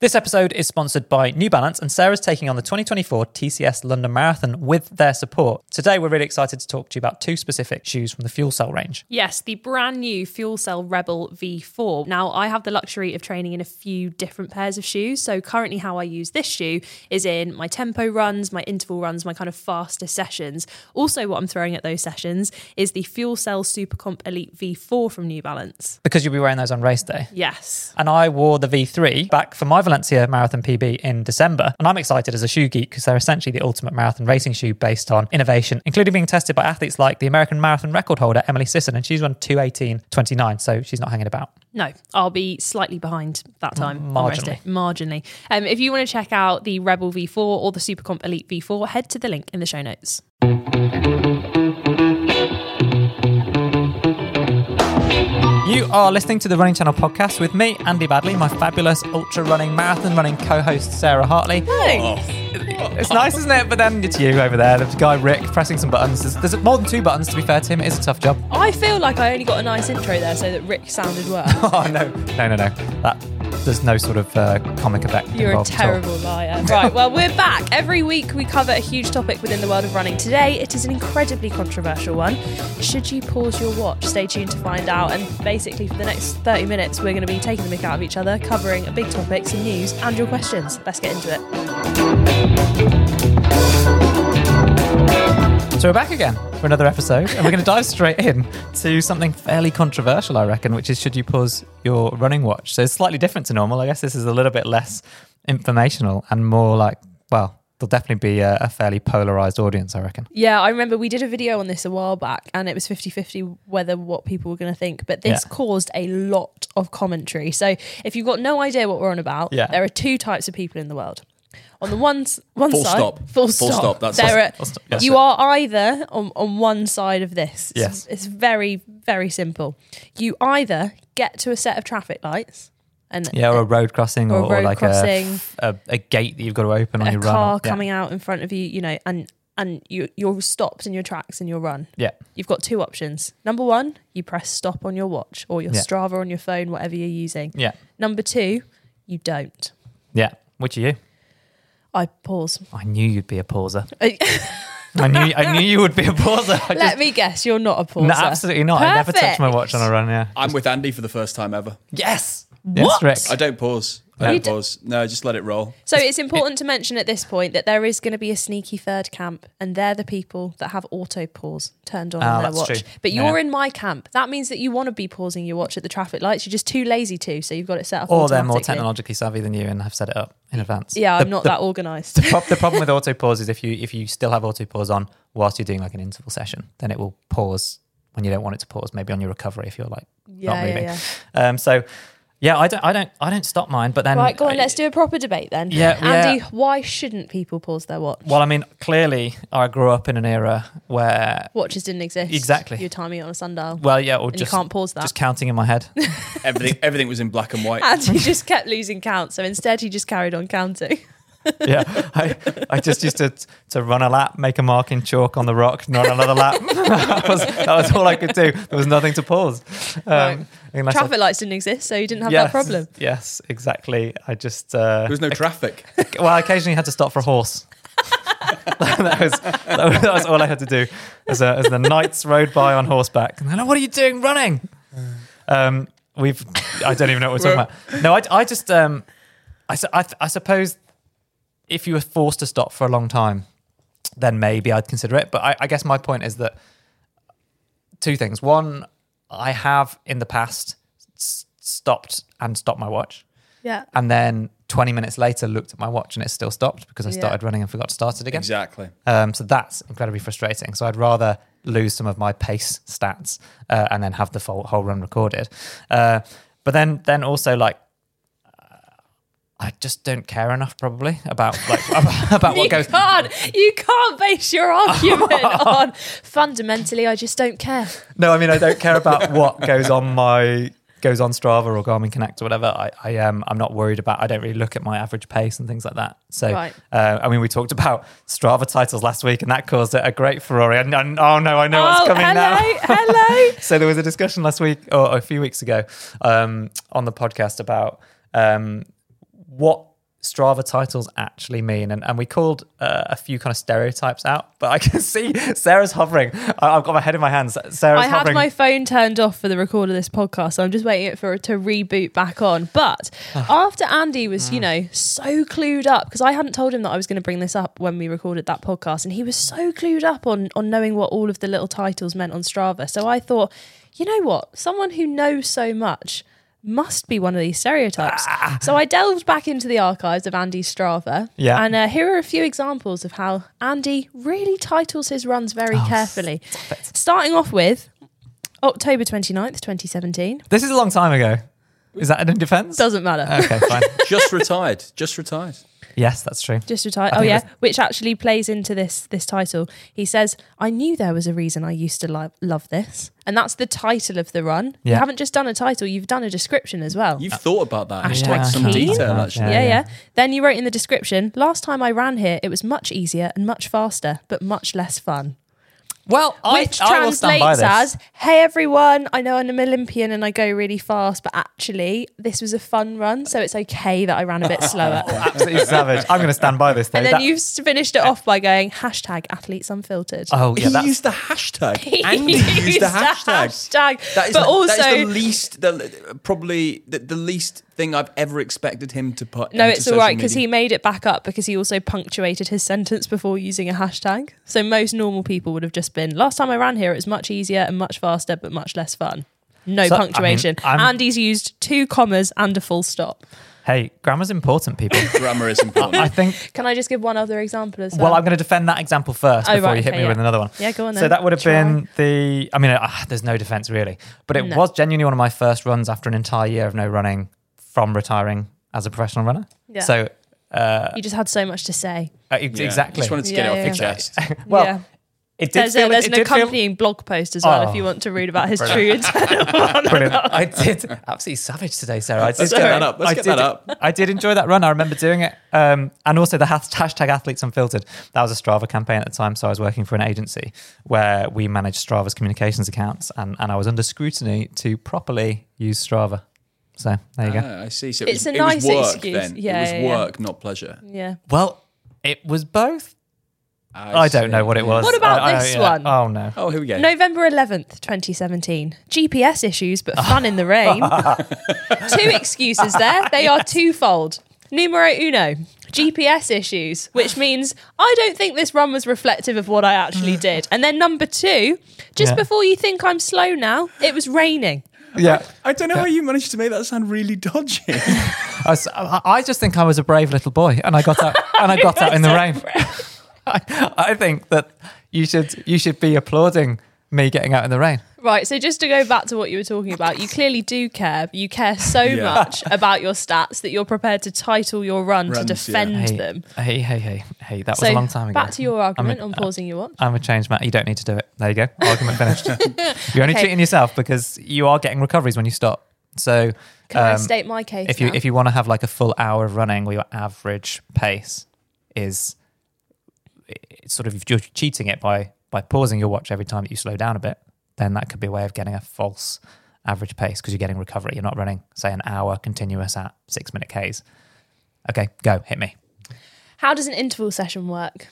This episode is sponsored by New Balance, and Sarah's taking on the 2024 TCS London Marathon with their support. Today, we're really excited to talk to you about two specific shoes from the Fuel Cell range. Yes, the brand new Fuel Cell Rebel V4. Now, I have the luxury of training in a few different pairs of shoes. So, currently, how I use this shoe is in my tempo runs, my interval runs, my kind of faster sessions. Also, what I'm throwing at those sessions is the Fuel Cell Supercomp Elite V4 from New Balance. Because you'll be wearing those on race day. Yes. And I wore the V3 back for my Valencia Marathon PB in December. And I'm excited as a shoe geek because they're essentially the ultimate marathon racing shoe based on innovation, including being tested by athletes like the American marathon record holder, Emily Sisson. And she's run 218.29, so she's not hanging about. No, I'll be slightly behind that time. Marginally. Marginally. Um, if you want to check out the Rebel V4 or the Supercomp Elite V4, head to the link in the show notes. You are listening to the Running Channel podcast with me, Andy Baddeley, my fabulous ultra running, marathon running co host, Sarah Hartley. Oh. It's nice, isn't it? But then it's you over there, the guy Rick pressing some buttons. There's, there's more than two buttons, to be fair to him. It is a tough job. I feel like I only got a nice intro there so that Rick sounded well. Oh, no. No, no, no. That, there's no sort of uh, comic effect. You're a involved at all. terrible liar. Right, well, we're back. Every week we cover a huge topic within the world of running. Today, it is an incredibly controversial one. Should you pause your watch? Stay tuned to find out. And basically, for the next 30 minutes, we're going to be taking the mick out of each other, covering a big topic, some news, and your questions. Let's get into it. So we're back again for another episode, and we're going to dive straight in to something fairly controversial, I reckon, which is should you pause your running watch? So it's slightly different to normal. I guess this is a little bit less informational and more like, well, there'll definitely be a, a fairly polarized audience, I reckon. Yeah, I remember we did a video on this a while back and it was 50 50 whether what people were going to think. But this Yeah. caused a lot of commentary. So if you've got no idea what we're on about, Yeah. there are two types of people in the world. On the one, s- one Full side, stop. full Full stop. stop, that's there it. are, Full stop, yes. you are either on, on one side of this. Yes. It's very, very simple. You either get to a set of traffic lights and Yeah, or a road crossing Or or, a or road like crossing. A, a, a gate that you've got to open on your run. A car Yeah. coming out in front of you, you know, and and you you're stopped in your tracks in your run. Yeah. You've got two options. Number one, you press stop on your watch or your Yeah. Strava on your phone, whatever you're using. Yeah. Number two, you don't. Yeah. Which are you? I pause. I knew you'd be a pauser. I knew I knew you would be a pauser. I Let just, me guess, you're not a pauser. no, absolutely not. I never touch my watch on a run. Yeah. I'm with Andy for the first time ever. Yes. What? Yes, Rick. I don't pause. I You d- pause. No, just let it roll. So it's important to mention at this point that there is going to be a sneaky third camp, and they're the people that have auto pause turned on Oh, on their that's watch. true. But you're Yeah. in my camp. That means that you want to be pausing your watch at the traffic lights. You're just too lazy to, so you've got it set up. Or they're more automatically. technologically savvy than you and have set it up in advance. Yeah, The- I'm not the, that organised. The, prob- the problem with auto pause is if you if you still have auto pause on whilst you're doing like an interval session, then it will pause when you don't want it to pause. Maybe on your recovery if you're like Yeah, not yeah, moving. yeah. Um, so yeah, I don't I don't I don't stop mine, but then Right, go on, I- let's do a proper debate then. Yeah, Andy, yeah. why shouldn't people pause their watch? Well, I mean, clearly I grew up in an era where Watches didn't exist. Exactly. You're timing it on a sundial. well, yeah, or and just you can't pause that. just counting in my head. Everything everything was in black and white. and he just kept losing count. So instead, he just carried on counting. yeah, I, I just used to to run a lap, make a mark in chalk on the rock, and run another lap. that was that was all I could do. There was nothing to pause. Um, Right. unless I- Traffic lights didn't exist, so you didn't have yes, that problem. Yes, exactly. I just uh, There was no traffic. well, I occasionally had to stop for a horse. that, was, that was that was all I had to do as, a, as the knights rode by on horseback. And they're like, "What are you doing running?" Um, we've I don't even know what we're talking about. No, I, I just um, I, I, I suppose if you were forced to stop for a long time, then maybe I'd consider it. But I, I guess my point is that two things. One, I have in the past s- stopped and stopped my watch Yeah. and then 20 minutes later looked at my watch and it still stopped because I Yeah. started running and forgot to start it again. exactly. Um, so that's incredibly frustrating. So I'd rather lose some of my pace stats uh, and then have the full, whole run recorded. Uh, but then, then also like. I just don't care enough, probably about like about, about you what goes. can't. You can't base your argument on fundamentally. I just don't care. No, I mean I don't care about what goes on my goes on Strava or Garmin Connect or whatever. I, I am I'm not worried about. I don't really look at my average pace and things like that. So Right. uh, I mean, we talked about Strava titles last week, and that caused a great furore. And, and oh no, I know what's oh, coming hello, now. hello. so there was a discussion last week or a few weeks ago um, on the podcast about um, what Strava titles actually mean. And, and we called uh, a few kind of stereotypes out, but I can see Sarah's hovering. I, I've got my head in my hands. Sarah's hovering. I had hovering. my phone turned off for the record of this podcast, so I'm just waiting for it to reboot back on. But after Andy was, you know, so clued up, because I hadn't told him that I was going to bring this up when we recorded that podcast, and he was so clued up on on knowing what all of the little titles meant on Strava. So I thought, you know what, someone who knows so much must be one of these stereotypes. So I delved back into the archives of Andy Strava. Yeah. And uh, here are a few examples of how Andy really titles his runs very Oh, carefully. Starting off with October 29th, 2017. This is a long time ago. Is that an in defense? Doesn't matter. Okay, fine. Just retired. Just retired. Yes, that's true. Just retired. I Oh yeah, was- which actually plays into this this title. He says, "I knew there was a reason I used to lo- love this," and that's the title of the run. You haven't just done a title; you've done a description as well. You've thought about that. Hashtag Like some keen. detail, Yeah, actually. yeah, yeah. yeah. Then you wrote in the description, "Last time I ran here, it was much easier and much faster, but much less fun." Well, I, Which I will stand by translates this. as, "Hey everyone, I know I'm an Olympian and I go really fast, but actually this was a fun run, so it's okay that I ran a bit slower." Oh, absolutely savage. I'm going to stand by this. Though. And then That- you've finished it off by going hashtag athletes unfiltered. Oh yeah, he used the hashtag. He Andy used the hashtag. hashtag. That is, but also, that is the least, the, probably the, the least thing I've ever expected him to put. no, into it's all right because he made it back up because he also punctuated his sentence before using a hashtag. So most normal people would have just been, last time I ran here, it was much easier and much faster, but much less fun. No So, I mean, punctuation. I'm- Andy's used two commas and a full stop. hey, grammar's important, people. grammar is important. I think. Can I just give one other example as well? Well, I'm going to defend that example first Oh, before right, you hit okay, me yeah. with another one. yeah, go on then. So that would have Try. been the. I mean, uh, there's no defense really, but it No. was genuinely one of my first runs after an entire year of no running from retiring as a professional runner. Yeah. So uh, You just had so much to say. uh, ex- Yeah. exactly. Just wanted to get Yeah, it off yeah. your chest. well, yeah. it did There's, feel. a, there's it an did feel accompanying blog post as well Oh. if you want to read about his true Brilliant. intent. brilliant. I did absolutely savage today, Sarah. I did, Let's get that up. Let's I get did, that up. I did enjoy that run. I remember doing it, um, and also the hashtag athletes unfiltered. That was a Strava campaign at the time, so I was working for an agency where we managed Strava's communications accounts, and, and I was under scrutiny to properly use Strava. So there you go. Ah, I see. So it It's was, a it was nice work excuse. then. Yeah, it was yeah, yeah. work, not pleasure. yeah. Well, it was both. I, don't see. know what it was. What about I- I- this yeah. one? Oh no. Oh, here we go. November 11th, 2017. GPS issues, but fun in the rain. Two excuses there. They are twofold. Numero uno. GPS issues, which means I don't think this run was reflective of what I actually did. And then number two, just Yeah. before you think I'm slow now, it was raining. Yeah. I don't know how you managed to make that sound really dodgy. I, was- I- I just think I was a brave little boy, and I got out, and I got out in the rain. I, I think that you should you should be applauding me getting out in the rain. Right, so just to go back to what you were talking about, you clearly do care. You care so Yeah. much about your stats that you're prepared to title your run Runs, to yeah. defend Hey, them. hey, hey, hey, hey! That was so a long time ago. back to your argument I'm on pausing your watch. I'm a changed man. You don't need to do it. There you go. Argument finished. You're only Okay. cheating yourself because you are getting recoveries when you stop. So Can I um, state my case? if you now? if you want to have like a full hour of running where your average pace is it's sort of if you're cheating it by by pausing your watch every time that you slow down a bit, then that could be a way of getting a false average pace because you're getting recovery. You're not running say an hour continuous at six minute Ks. Okay, go hit me. How does an interval session work?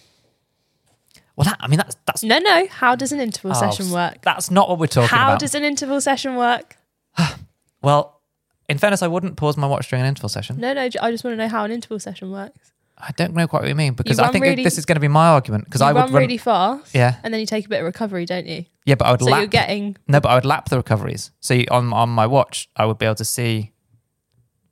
Well, that I mean that's that's No, no. How does an interval oh, session work? That's not what we're talking How about. How does an interval session work? well, in fairness, I wouldn't pause my watch during an interval session. No, no. I just want to know how an interval session works. I don't know quite what you mean because I run think really- this is going to be my argument because You I would run, run. really fast, yeah, and then you take a bit of recovery, don't you? yeah, but I would So lap. you're getting No, but I would lap the recoveries. So you- on on my watch, I would be able to see.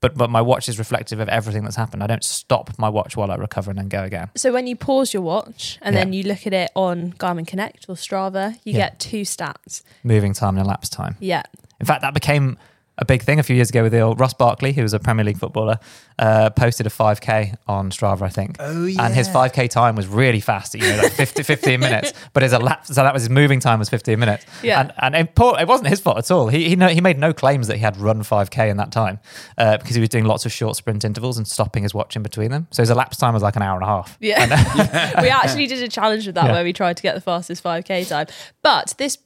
But but my watch is reflective of everything that's happened. I don't stop my watch while I recover and then go again. so when you pause your watch and Yeah. then you look at it on Garmin Connect or Strava, you Yeah. get two stats. Moving time and elapsed time. Yeah. In fact, that became a big thing a few years ago with the old Ross Barkley, who was a Premier League footballer, uh, posted a 5K on Strava, I think. Oh, And his 5K time was really fast, you know, like 50, 15 minutes. But his elapsed, so that was his moving time was 15 minutes. Yeah. And, and it, wasn't his fault at all. He he, no, he made no claims that he had run 5K in that time uh, because he was doing lots of short sprint intervals and stopping his watch in between them. So his elapsed time was like an hour and a half. Yeah. we actually did a challenge with that Yeah. where we tried to get the fastest 5K time. But this,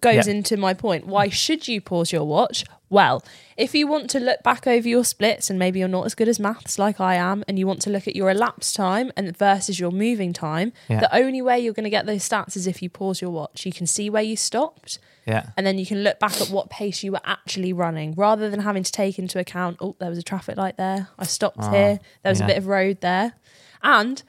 goes into my point. Why should you pause your watch? Well, if you want to look back over your splits and maybe you're not as good as maths like I am, and you want to look at your elapsed time and versus your moving time, Yeah. the only way you're going to get those stats is if you pause your watch. You can see where you stopped Yeah. and then you can look back at what pace you were actually running rather than having to take into account oh there was a traffic light there i stopped Ah, here there was yeah. a bit of road there and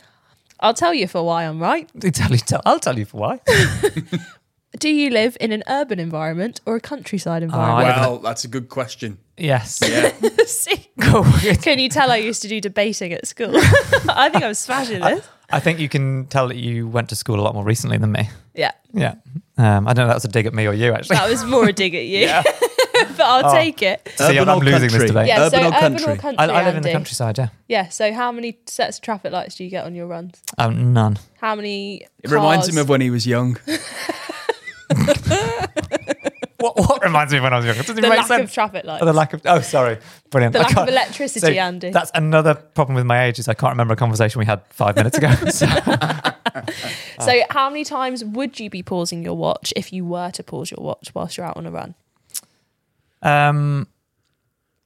i'll tell you for why i'm right tell you, I'll tell you for why. do you live in an urban environment or a countryside environment live Well, that's a good question. yes. Yeah. See? Cool. can you tell i used to do debating at school i think i'm smashing this I think you can tell that you went to school a lot more recently than me. yeah Yeah. Um, I don't know if that was a dig at me or you, actually. that was more a dig at you Yeah. but i'll Oh. take it See, Urban I'm or losing this debate. yeah Urban so or urban country? or country I, I live in the Andy? countryside, yeah. yeah so how many sets of traffic lights do you get on your runs Um, none. how many It reminds cars- him of when he was young. What, what reminds me of when I was younger? Doesn't the make lack sense. of traffic lights Oh, the lack of. Oh, sorry. Brilliant. The I lack of electricity, so Andy. That's another problem with my age is I can't remember a conversation we had five minutes ago. So, So, how many times would you be pausing your watch if you were to pause your watch whilst you're out on a run? um,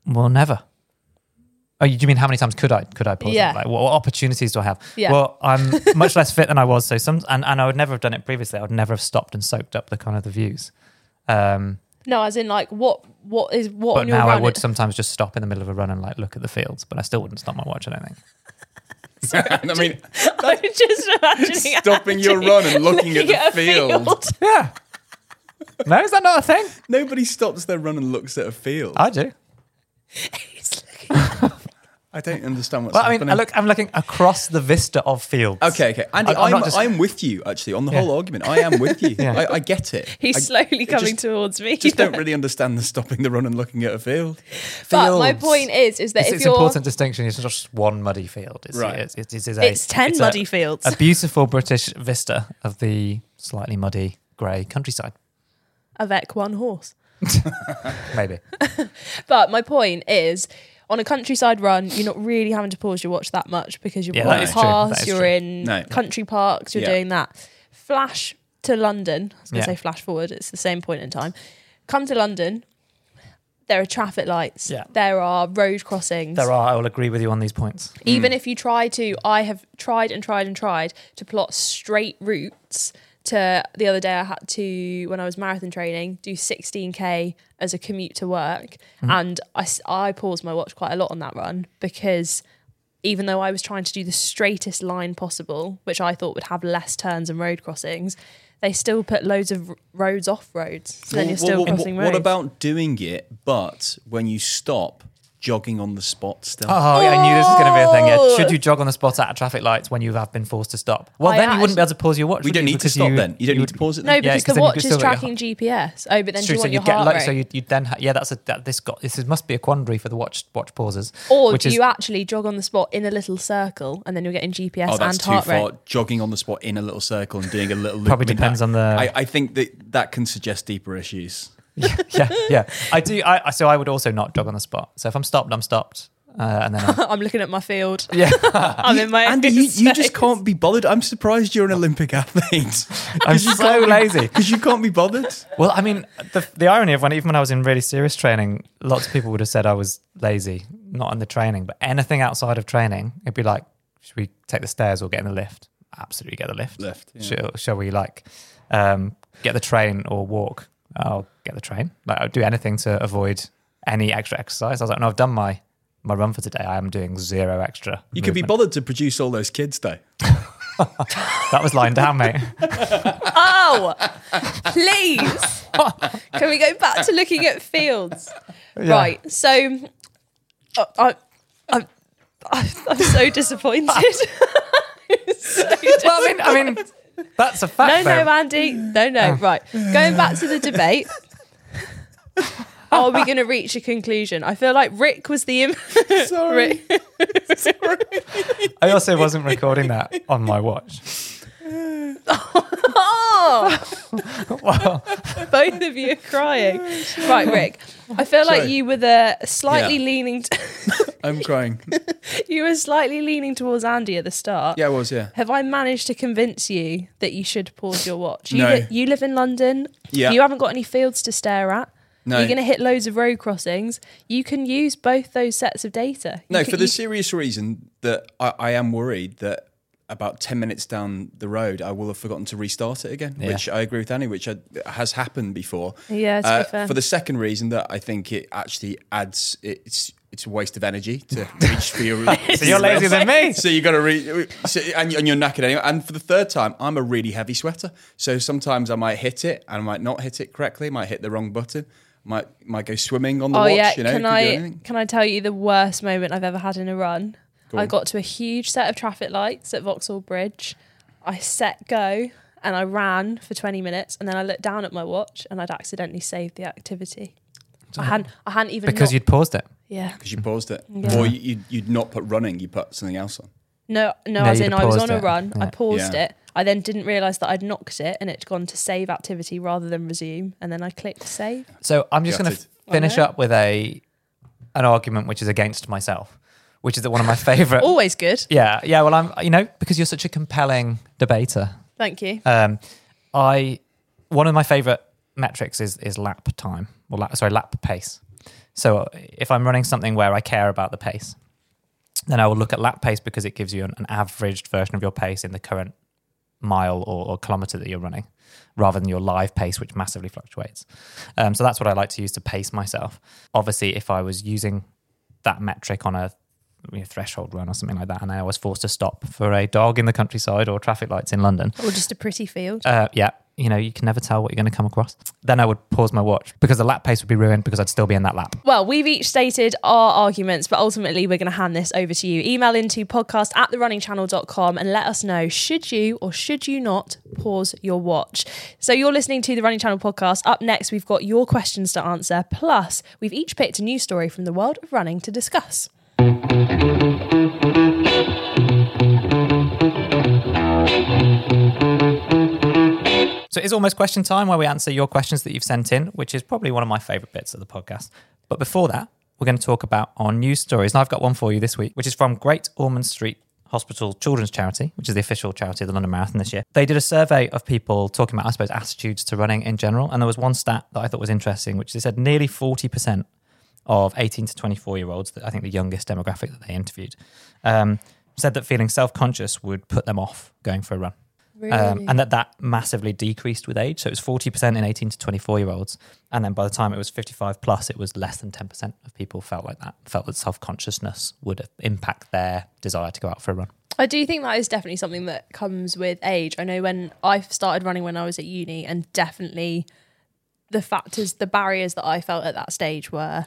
well, never. Oh, you do you mean how many times could I could I pause? it? Yeah. Like, what, what opportunities do I have? Yeah. Well, I'm much less fit than I was, so some and, and I would never have done it previously. I would never have stopped and soaked up the kind of the views. Um, No, as in like what what is what but on your now run? I would sometimes just stop in the middle of a run and like look at the fields, but I still wouldn't stop my watch. I don't think. I mean, I'm just imagining stopping your run and looking at looking the field. Yeah. no, is that not a thing? Nobody stops their run and looks at a field. I do. He's looking- I don't understand what's Well, I mean. I look, I'm looking across the vista of fields. Okay, okay. Andy, I- I'm I'm, just- I'm with you, actually, on the Yeah. whole argument. I am with you. Yeah. I, I get it. He's I slowly it coming just- towards me. just don't really understand the stopping the run and looking at a field. but my point is, is that It's, if it's you're, important distinction. It's not just one muddy field. It's, Right. it's, it's, it's, a, it's ten it's muddy a, fields. a beautiful British vista of the slightly muddy grey countryside. Avec one horse. Maybe. But my point is, on a countryside run, you're not really having to pause your watch that much because you're Yeah, walking that is past, you're true. in No. country parks, you're Yeah. doing that. Flash to London. I was going Yeah. to say flash forward, it's the same point in time. Come to London, there are traffic lights, Yeah. there are road crossings. There are. I will agree with you on these points. Even mm. if you try to, I have tried and tried and tried to plot straight routes. To the other day, I had to when I was marathon training do 16k as a commute to work, mm-hmm. and I I paused my watch quite a lot on that run because even though I was trying to do the straightest line possible, which I thought would have less turns and road crossings, they still put loads of roads off roads. So then you're still what, crossing roads. what about doing it, but when you stop, jogging on the spot still? Oh, yeah, I knew this was going to be a thing. Oh. Yeah. Should you oh. jog on the spot at traffic lights when you have been forced to stop? Well, I then you wouldn't be able to pause your watch. we don't you? need to stop you- then. You don't you need to pause it no, because Yeah, the watch is still your tracking GPS. Oh, but then It's do true. you So want you your get heart like, rate? so you you then ha- yeah that's a that, this got this is, must be a quandary for the watch watch pauses. Or which do is you actually jog on the spot in a little circle and then you're getting GPS Oh, that's and too heart far. rate? Jogging on the spot in a little circle and doing a little loop. Probably depends on the- I, I think that that can suggest deeper issues. Yeah yeah I do I I- so I would also not jog on the spot. So if I'm stopped, I'm stopped, uh, and then I'm, I'm looking at my field. yeah I'm in my Andy, you, you just can't be bothered. I'm surprised you're an Olympic athlete. I'm so lazy. Because you can't be bothered. Well, I mean, the, the irony of when even when I was in really serious training, lots of people would have said I was lazy, not in the training, but anything outside of training, it'd be like, should we take the stairs or get in the lift? Absolutely, get the lift. Lift, yeah. Shall, shall we like um, get the train or walk? I'll get the train. Like I'll do anything to avoid any extra exercise. I was like, no, I've done my my run for today. I am doing zero extra. You could be bothered to produce all those kids, though. That was lying down, mate. Oh, please. Can we go back to looking at fields? Right. So, uh, I, I, I, I'm so disappointed. so well, I mean, I mean, that's a no, fact. no, though. Andy. No, no. Right. Going back to the debate. Are we going to reach a conclusion? I feel like Rick was the. Im- Sorry. Rick- I also wasn't recording that on my watch. oh, both of you are crying. Right, Rick. I feel like Sorry. you were the slightly Yeah. leaning. T- I'm crying. you were slightly leaning towards Andy at the start. yeah, I was. Yeah. Have I managed to convince you that you should pause your watch? You, No. li- you live in London. Yeah. You haven't got any fields to stare at. No. You're going to hit loads of road crossings. You can use both those sets of data. You No, can- for the you- serious reason that I, I am worried that about 10 minutes down the road, I will have forgotten to restart it again, Yeah. which I agree with Andy, which I, has happened before. Yeah, to be Uh, fair. For the second reason that I think it actually adds, it's it's a waste of energy to reach for your. So you're lazier than me. So you got to read, so, and, and you're knackered anyway. And for the third time, I'm a really heavy sweater. So sometimes I might hit it and I might not hit it correctly. Might hit the wrong button. Might might go swimming on the Oh watch. yeah, you know, can I can I tell you the worst moment I've ever had in a run? Go I got to a huge set of traffic lights at Vauxhall Bridge. I set go and I ran for 20 minutes and then I looked down at my watch and I'd accidentally saved the activity. I hadn't I hadn't even because not- you'd paused it. yeah. Because you paused it, Yeah. or you, you'd, you'd not put running, you put something else on. No, no, No, as in I was paused on a it. run. I paused Yeah. it. I then didn't realise that I'd knocked it and it'd gone to save activity rather than resume. And then I clicked save. So I'm just going to finish up with a an argument which is against myself, which is that one of my favorite. Always good. yeah, yeah. Well, I'm you know because you're such a compelling debater. Thank you. Um, I one of my favorite metrics is is lap time or lap, sorry lap pace. So uh, if I'm running something where I care about the pace, then I will look at lap pace because it gives you an, an averaged version of your pace in the current mile or, or kilometer that you're running, rather than your live pace, which massively fluctuates. Um, so that's what I like to use to pace myself. Obviously, if I was using that metric on a you know, threshold run or something like that, and I was forced to stop for a dog in the countryside or traffic lights in London, Or just a pretty field. uh, yeah, you know, you can never tell what you're going to come across. Then I would pause my watch because the lap pace would be ruined because I'd still be in that lap. Well, we've each stated our arguments, but ultimately we're going to hand this over to you. Email into podcast at therunningchannel.com and let us know should you or should you not pause your watch. So you're listening to the Running Channel podcast. Up next, we've got your questions to answer. Plus, we've each picked a new story from the world of running to discuss. So it's almost question time where we answer your questions that you've sent in, which is probably one of my favorite bits of the podcast. But before that, we're going to talk about our news stories. And I've got one for you this week, which is from Great Ormond Street Hospital Children's Charity, which is the official charity of the London Marathon this year. They did a survey of people talking about, I suppose, attitudes to running in general. And there was one stat that I thought was interesting, which they said nearly 40% of 18 to 24 year olds, that I think the youngest demographic that they interviewed, um, said that feeling self conscious would put them off going for a run. Um, and that that massively decreased with age. So it was 40% in 18 to 24 year olds. And then by the time it was 55 plus, it was less than 10% of people felt like that, felt that self consciousness would impact their desire to go out for a run. I do think that is definitely something that comes with age. I know when I started running when I was at uni, and definitely the factors, the barriers that I felt at that stage were,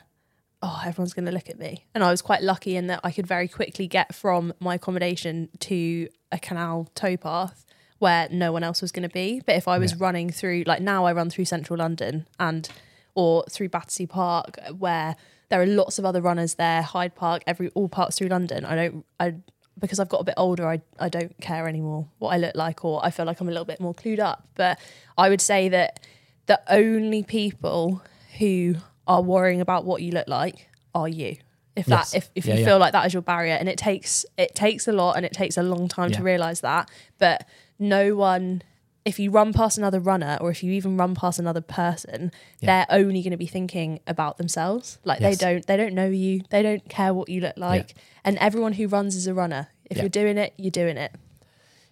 oh, everyone's going to look at me. And I was quite lucky in that I could very quickly get from my accommodation to a canal towpath where no one else was going to be. But if I was running through, like now I run through central London and, or through Battersea Park, where there are lots of other runners there, Hyde Park, every, all parts through London. I don't, I, because I've got a bit older, I, I don't care anymore what I look like, or I feel like I'm a little bit more clued up. But I would say that the only people who are worrying about what you look like are you. If Yes. that, if, if Yeah, you yeah. feel like that is your barrier, and it takes it takes a lot, and it takes a long time to realize that. But no one, if you run past another runner, or if you even run past another person, Yeah. they're only going to be thinking about themselves. Like Yes. they don't, they don't know you, they don't care what you look like, and everyone who runs is a runner. If Yeah. you're doing it, you're doing it.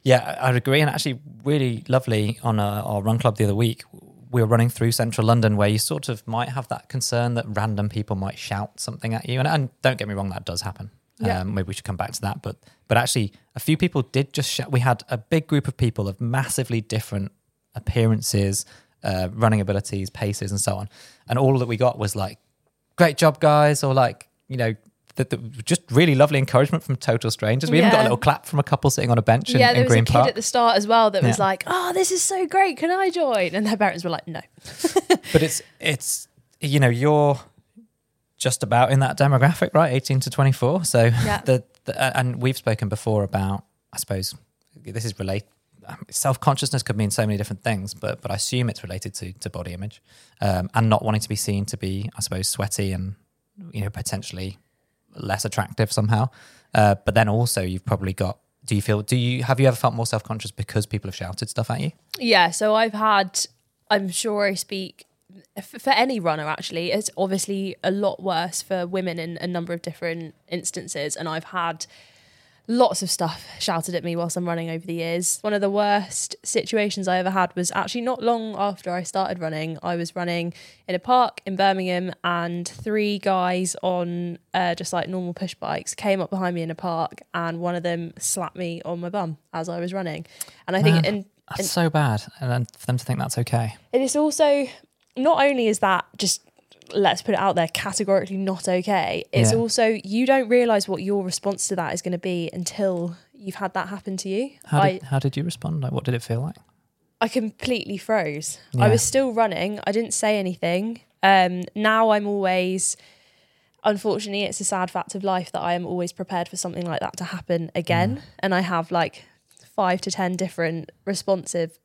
Yeah, I- I'd agree. And actually, really lovely on uh our run club the other week. We were running through central London where you sort of might have that concern that random people might shout something at you. And, and don't get me wrong, that does happen. Yeah. Um, maybe we should come back to that. But but actually, a few people did just shout. We had a big group of people of massively different appearances, uh, running abilities, paces, and so on. And all that we got was like, great job, guys, or like, you know, the, the, just really lovely encouragement from total strangers. We even got a little clap from a couple sitting on a bench in, yeah, in there was Green a kid Park. at the start as well that was like, "Oh, this is so great! Can I join?" And their parents were like, "No." but it's it's you know you're just about in that demographic right 18 to 24 so Yeah. the, the and we've spoken before about i suppose this is related. self consciousness could mean so many different things, but but I assume it's related to to body image um, and not wanting to be seen to be, I suppose, sweaty and you know potentially less attractive somehow. Uh, but then also you've probably got. Do you feel? Do you have you ever felt more self conscious because people have shouted stuff at you? Yeah, so I've had, I'm sure I speak for any runner actually. It's obviously a lot worse for women in a number of different instances. And I've had lots of stuff shouted at me whilst I'm running over the years. One of the worst situations I ever had was actually not long after I started running. I was running in a park in Birmingham, and three guys on uh, just like normal push bikes came up behind me in a park, and one of them slapped me on my bum as I was running. And I think Man, in That's so bad, and then for them to think that's okay. it is also not only is that just let's put it out there categorically not okay it's Yeah. also you don't realize what your response to that is going to be until you've had that happen to you. How i did, how did you respond? Like, what did it feel like? i completely froze. I was still running. I didn't say anything. Um now i'm always unfortunately it's a sad fact of life that i am always prepared for something like that to happen again. And i have like five to ten different responsive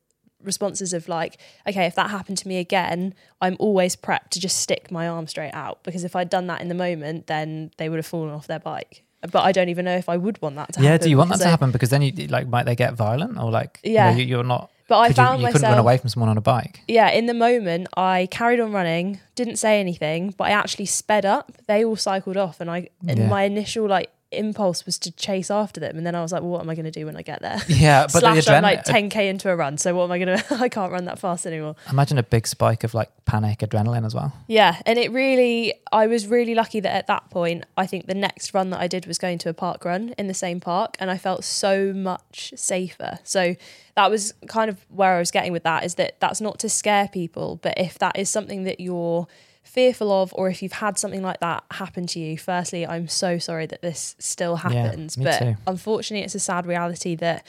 responses of like okay if that happened to me again i'm always prepped to just stick my arm straight out because if i'd done that in the moment then they would have fallen off their bike but i don't even know if i would want that to yeah, happen Yeah, do you want that to I- happen? Because then you like might they get violent or like you know, Yeah. you, you're not. but i found you, you myself couldn't run away from someone on a bike. yeah, in the moment, I carried on running, didn't say anything, but I actually sped up. They all cycled off, and I, and Yeah. my initial like impulse was to chase after them, and then I was like, well, what am I going to do when I get there? Yeah, but Slash, the I'm adrenaline. like 10k into a run, so what am I going to? I can't run that fast anymore. imagine a big spike of like panic, adrenaline as well. Yeah, and it really, I was really lucky that at that point, I think the next run that I did was going to a park run in the same park, and I felt so much safer. So that was kind of where I was getting with that is that that's not to scare people, but if that is something that you're fearful of, or if you've had something like that happen to you, firstly, I'm so sorry that this still happens. me but too. unfortunately, it's a sad reality that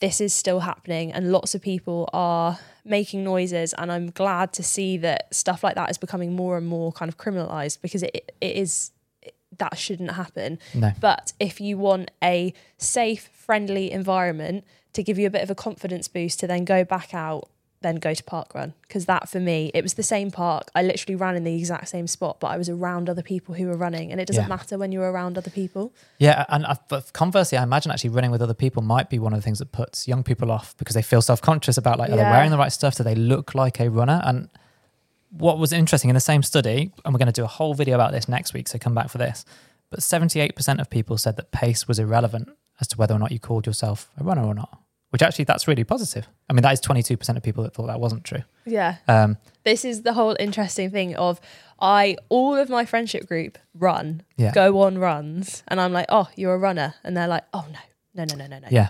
this is still happening and lots of people are making noises and i'm glad to see that stuff like that is becoming more and more kind of criminalized because it, it is that shouldn't happen No. but if you want a safe friendly environment to give you a bit of a confidence boost to then go back out then go to park run because that for me it was the same park i literally ran in the exact same spot but i was around other people who were running and it doesn't Yeah. matter when you're around other people Yeah, and I, but conversely, I imagine actually running with other people might be one of the things that puts young people off because they feel self conscious about like, are they wearing the right stuff? Do they look like a runner? And what was interesting in the same study, and we're going to do a whole video about this next week, so come back for this. But 78% of people said that pace was irrelevant as to whether or not you called yourself a runner or not, which actually that's really positive. I mean, that is 22% of people that thought that wasn't true. yeah Um, this is the whole interesting thing of I all of my friendship group run, Yeah. go on runs, and I'm like, oh, you're a runner, and they're like, oh no, no, no, no, no, no. yeah.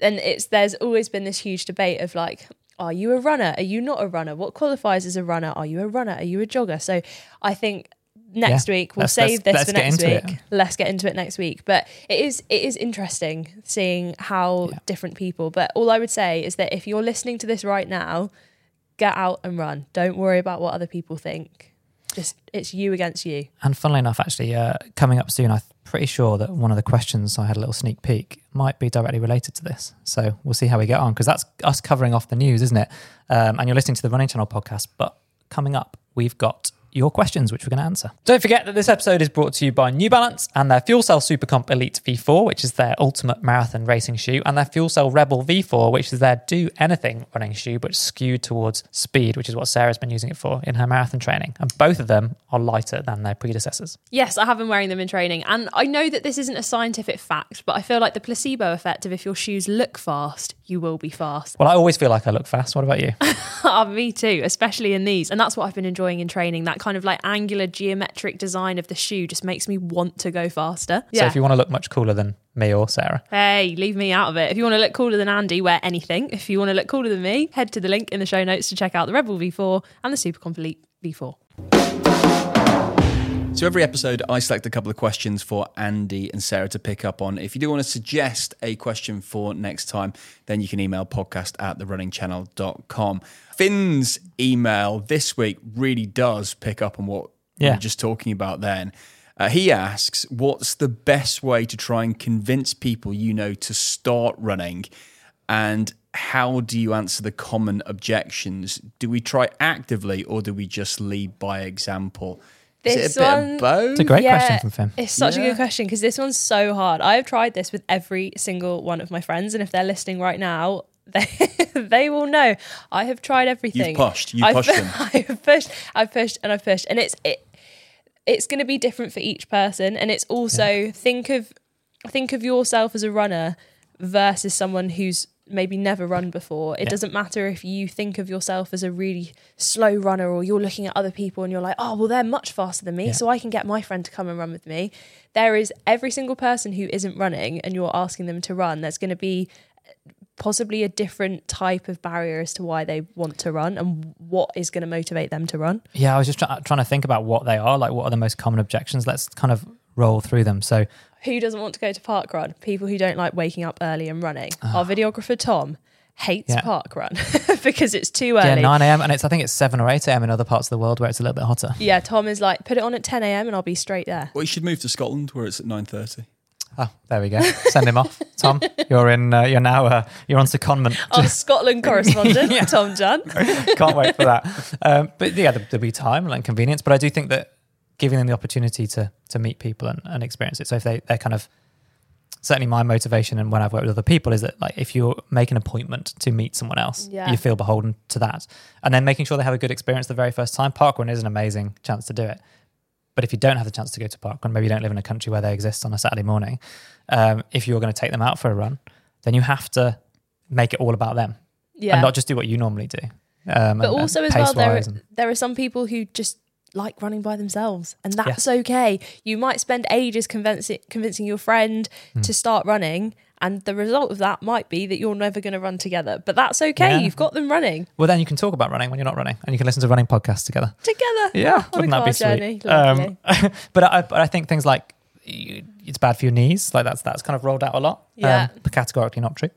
And it's there's always been this huge debate of like, are you a runner? Are you not a runner? What qualifies as a runner? Are you a runner? Are you a jogger? So I think next Yeah. week we'll Let's- save let's- this for next week. it. Let's get into it next week. But it is it is interesting seeing how Yeah. different people. But all I would say is that if you're listening to this right now, get out and run. Don't worry about what other people think. Just it's you against you. And funnily enough, actually, uh, coming up soon, I'm pretty sure that one of the questions I had a little sneak peek might be directly related to this. So we'll see how we get on because that's us covering off the news, isn't it? Um, and you're listening to the Running Channel podcast. But coming up, we've got your questions, which we're going to answer. Don't forget that this episode is brought to you by New Balance and their Fuel Cell Supercomp Elite V4, which is their ultimate marathon racing shoe, and their Fuel Cell Rebel V4, which is their do anything running shoe, but skewed towards speed, which is what Sarah's been using it for in her marathon training. And both of them are lighter than their predecessors. Yes, I have been wearing them in training. And I know that this isn't a scientific fact, but I feel like the placebo effect of if your shoes look fast, you will be fast. Well, I always feel like I look fast. What about you? Ah, Me too, especially in these. And that's what I've been enjoying in training. That kind of like angular geometric design of the shoe just makes me want to go faster. So if you want to look much cooler than me or Sarah, Hey, leave me out of it. If you want to look cooler than Andy, wear anything. If you want to look cooler than me, head to the link in the show notes to check out the Rebel V4 and the Supercomp Elite V4. So every episode, I select a couple of questions for Andy and Sarah to pick up on. If you do want to suggest a question for next time, then you can email podcast at therunningchannel.com. Finn's email this week really does pick up on what we Yeah. were just talking about then. Uh, he asks, what's the best way to try and convince people you know to start running? And how do you answer the common objections? Do we try actively or do we just lead by example? Is This it a bit one- of both? It's a great Yeah, question from Finn. It's such a good question because this one's so hard. I have tried this with every single one of my friends, and if they're listening right now, they they will know. I have tried everything. You've pushed. You've I've, pushed them. I've pushed. I've pushed and I've pushed, and it's it. It's going to be different for each person, and it's also think of think of yourself as a runner versus someone who's maybe never run before. It Yeah. doesn't matter if you think of yourself as a really slow runner or you're looking at other people and you're like, oh, well, they're much faster than me, Yeah. so I can get my friend to come and run with me. There is every single person who isn't running and you're asking them to run, there's going to be possibly a different type of barrier as to why they want to run and what is going to motivate them to run. Yeah, I was just try- trying to think about what they are. Like, what are the most common objections? Let's kind of roll through them. So, Who doesn't want to go to park run? People who don't like waking up early and running. Our videographer Tom hates Yeah. park run because it's too early. Yeah, 9 a.m. and it's I think it's 7 or 8 a.m. in other parts of the world where it's a little bit hotter. Yeah, Tom is like, put it on at 10 a.m. and I'll be straight there. Well, you should move to Scotland where it's at 9.30. Oh, there we go. Send him off, Tom. You're in. Uh, you're now. Uh, you're on secondment. Our Scotland correspondent, Yeah. Tom John. Can't wait for that. Um, but yeah, there- there'll be time and convenience. But I do think that giving them the opportunity to to meet people and, and experience it. So if they they're kind of certainly my motivation and when I've worked with other people is that like if you make an appointment to meet someone else, Yeah. you feel beholden to that, and then making sure they have a good experience the very first time. Parkrun is an amazing chance to do it. But if you don't have the chance to go to parkrun, maybe you don't live in a country where they exist on a Saturday morning. Um, if you're going to take them out for a run, then you have to make it all about them Yeah. and not just do what you normally do. Um, but and- and also as well, there, pace-wise and- there are some people who just like running by themselves and that's okay. You might spend ages convincing, convincing your friend Hmm. to start running and the result of that might be that you're never going to run together. But that's okay. Yeah. You've got them running Well, then you can talk about running when you're not running, and you can listen to running podcasts together. together. Yeah, wouldn't that be journey. sweet? Um, but I, but I think things like you- it's bad for your knees, like that's that's kind of rolled out a lot. Yeah. um, categorically not true.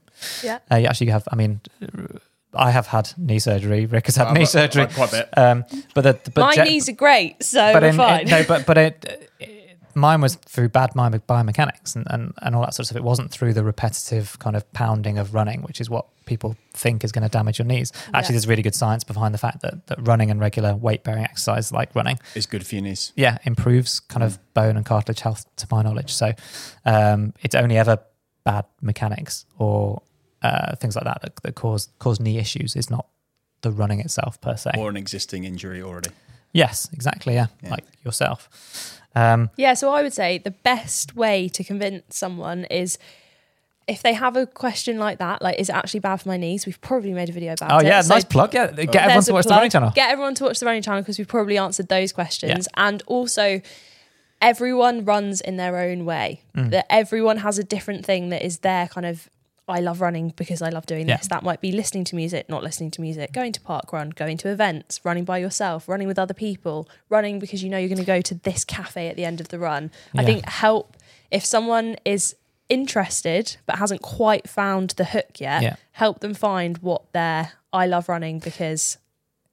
yeah. Uh, you actually have. I mean, I have had knee surgery. Rick has had Oh, knee but- surgery. but quite a bit. Um, but the, but My ge- knees are great, so but we're in, fine. it- no, but but it, it, mine was through bad bio- biomechanics and, and and all that sort of stuff. It wasn't through the repetitive kind of pounding of running, which is what people think is going to damage your knees. Actually, Yeah. there's really good science behind the fact that, that running and regular weight bearing exercise like running is good for your knees. yeah, improves kind of bone and cartilage health to my knowledge. So um, it's only ever bad mechanics or uh, things like that, that that cause cause knee issues. Is not the running itself per se. Or an existing injury already. yes, exactly. Yeah, Yeah. like yourself. Um, Yeah, so I would say the best way to convince someone is if they have a question like that, like is it actually bad for my knees? We've probably made a video about oh it. Oh yeah, So nice plug. Yeah, get everyone to a watch the running channel. Get everyone to watch the running channel because we've probably answered those questions. And also, everyone runs in their own way. Mm. That everyone has a different thing that is their kind of. I love running because I love doing Yeah. this. That might be listening to music, not listening to music, going to park run, going to events, running by yourself, running with other people, running because you know you're going to go to this cafe at the end of the run. I think help if someone is interested but hasn't quite found the hook yet, Yeah. help them find what their I love running because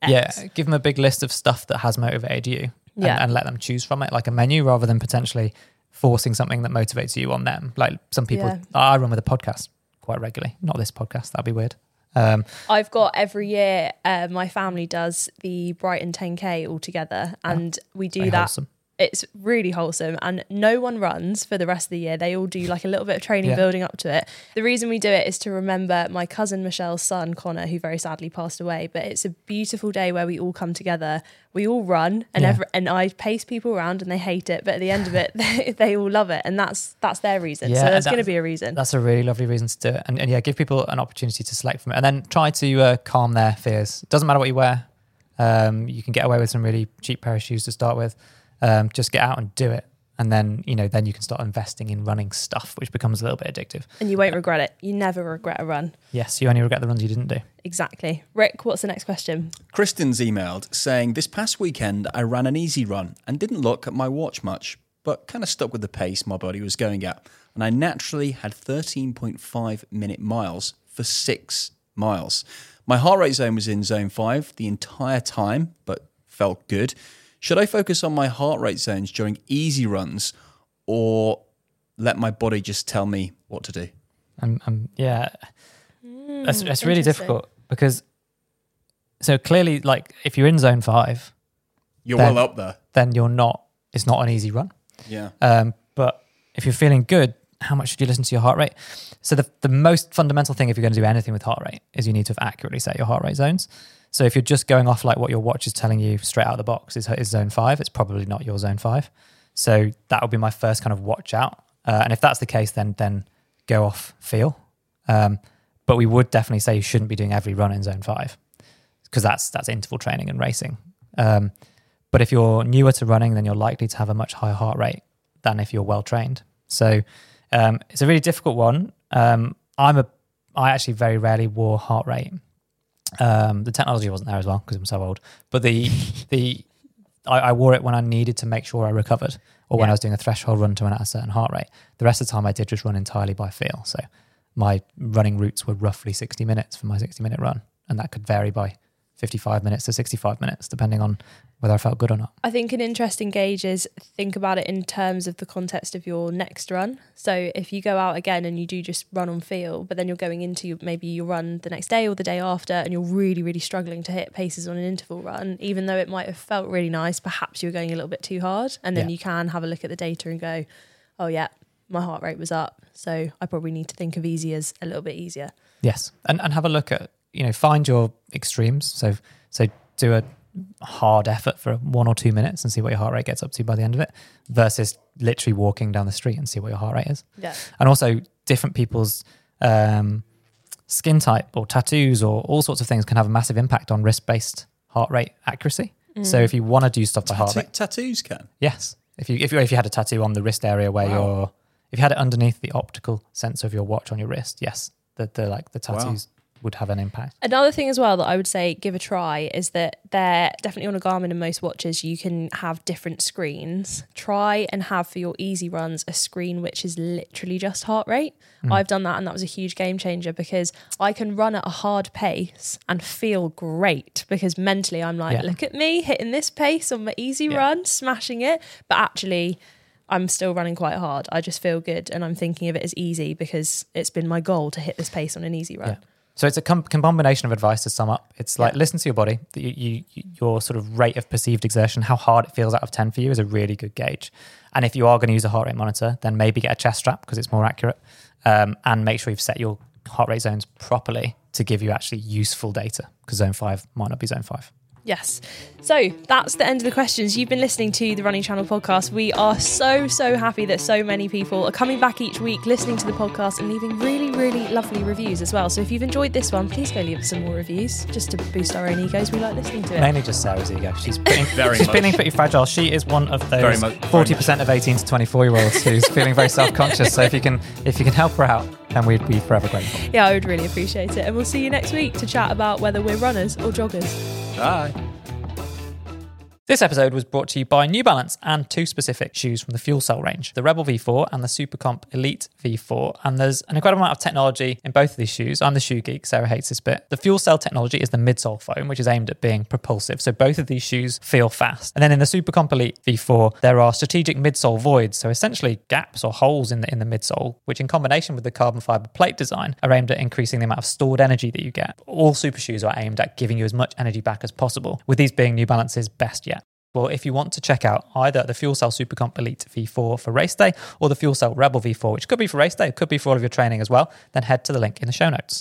X. Yeah, give them a big list of stuff that has motivated you, and, Yeah. and let them choose from it, like a menu, rather than potentially forcing something that motivates you on them. Like some people, Yeah. I run with a podcast quite regularly. Not this podcast; that'd be weird. Um, I've got every year. Uh, my family does the Brighton 10k all together, and we do that. wholesome. It's really wholesome, and no one runs for the rest of the year. They all do like a little bit of training Yeah. building up to it. The reason we do it is to remember my cousin Michelle's son Connor, who very sadly passed away. But it's a beautiful day where we all come together. We all run, and Yeah. every, and I pace people around, and they hate it. But at the end of it, they, they all love it, and that's that's their reason. Yeah, so there's going to be a reason. That's a really lovely reason to do it, and, and yeah, give people an opportunity to select from it, and then try to uh, calm their fears. It doesn't matter what you wear. Um, you can get away with some really cheap pair of shoes to start with. Um, just get out and do it, and then you know, then you can start investing in running stuff, which becomes a little bit addictive. and you won't regret it. You never regret a run. Yes, you only regret the runs you didn't do. Exactly. Rick, what's the next question? Kristen's emailed saying, This past weekend I ran an easy run and didn't look at my watch much, but kind of stuck with the pace my body was going at. And I naturally had 13.5 minute miles for six miles. My heart rate zone was in zone five the entire time, but felt good. Should I focus on my heart rate zones during easy runs or let my body just tell me what to do? And um, yeah, it's, Mm, it's really difficult because so clearly, like if you're in zone five, You're Then- well up there. then you're not. It's not an easy run. Yeah. Um, but if you're feeling good, how much should you listen to your heart rate? So the the most fundamental thing if you're going to do anything with heart rate is you need to have accurately set your heart rate zones. So if you're just going off like what your watch is telling you straight out of the box is, is zone five, it's probably not your zone five. So that would be my first kind of watch out. Uh, and if that's the case, then then go off feel. Um, but we would definitely say you shouldn't be doing every run in zone five because that's that's interval training and racing. Um, but if you're newer to running, then you're likely to have a much higher heart rate than if you're well trained. So um, it's a really difficult one. Um, I'm a I actually very rarely wore heart rate. Um, the technology wasn't there as well because I'm so old. But the the I, I wore it when I needed to make sure I recovered, or when Yeah. I was doing a threshold run to run at a certain heart rate. The rest of the time, I did just run entirely by feel. So my running routes were roughly 60 minutes for my 60 minute run, and that could vary by 55 minutes to 65 minutes, depending on whether I felt good or not. I think an interesting gauge is think about it in terms of the context of your next run. So if you go out again and you do just run on feel, but then you're going into maybe you run the next day or the day after, and you're really, really struggling to hit paces on an interval run, even though it might have felt really nice, perhaps you're going a little bit too hard. And then Yeah. you can have a look at the data and go, oh, yeah, my heart rate was up. So I probably need to think of easy as a little bit easier. Yes, and and have a look at you know find your extremes. So so do a hard effort for one or two minutes and see what your heart rate gets up to by the end of it, versus literally walking down the street and see what your heart rate is. Yeah. And also different people's um, skin type or tattoos or all sorts of things can have a massive impact on wrist based heart rate accuracy. So if you want to do stuff by heart rate, tattoos can. yes. If you if you if you had a tattoo on the wrist area where Wow. you're if you had it underneath the optical sensor of your watch on your wrist, yes, the the like the Wow. tattoos would have an impact. Another thing as well that I would say give a try is that they're definitely on a Garmin and most watches you can have different screens. Try and have for your easy runs a screen which is literally just heart rate. Hmm. I've done that and that was a huge game changer because I can run at a hard pace and feel great because mentally I'm like, Yeah. look at me hitting this pace on my easy Yeah. run, smashing it. But actually I'm still running quite hard. I just feel good and I'm thinking of it as easy because it's been my goal to hit this pace on an easy run. Yeah. So it's a com- combination of advice to sum up. It's like Yeah. listen to your body. You, you, your sort of rate of perceived exertion, how hard it feels out of ten for you, is a really good gauge. And if you are going to use a heart rate monitor, then maybe get a chest strap because it's more accurate, um, and make sure you've set your heart rate zones properly to give you actually useful data. Because zone five might not be zone five. Yes. So that's the end of the questions. You've been listening to the Running Channel podcast. We are so, so happy that so many people are coming back each week, listening to the podcast, and leaving really, really lovely reviews as well. So if you've enjoyed this one, please go leave us some more reviews just to boost our own egos. We like listening to it. Mainly just Sarah's ego. She's feeling, Very she's much. feeling pretty fragile. She is one of Very those much- forty percent of eighteen to twenty four year olds who's feeling very self conscious. So if you can if you can help her out, then we'd be forever grateful. Yeah, I would really appreciate it. And we'll see you next week to chat about whether we're runners or joggers. Bye. This episode was brought to you by New Balance and two specific shoes from the Fuel Cell range, the Rebel V4 and the Supercomp Elite V4. And there's an incredible amount of technology in both of these shoes. I'm the shoe geek, Sarah hates this bit. The Fuel Cell technology is the midsole foam, which is aimed at being propulsive. So both of these shoes feel fast. And then in the Supercomp Elite V4, there are strategic midsole voids, so essentially gaps or holes in the in the midsole, which in combination with the carbon fiber plate design are aimed at increasing the amount of stored energy that you get. All super shoes are aimed at giving you as much energy back as possible, with these being New Balance's best yet. Well, if you want to check out either the Fuel Cell Supercomp Elite V4 for race day or the Fuel Cell Rebel V4, which could be for race day, it could be for all of your training as well, then head to the link in the show notes.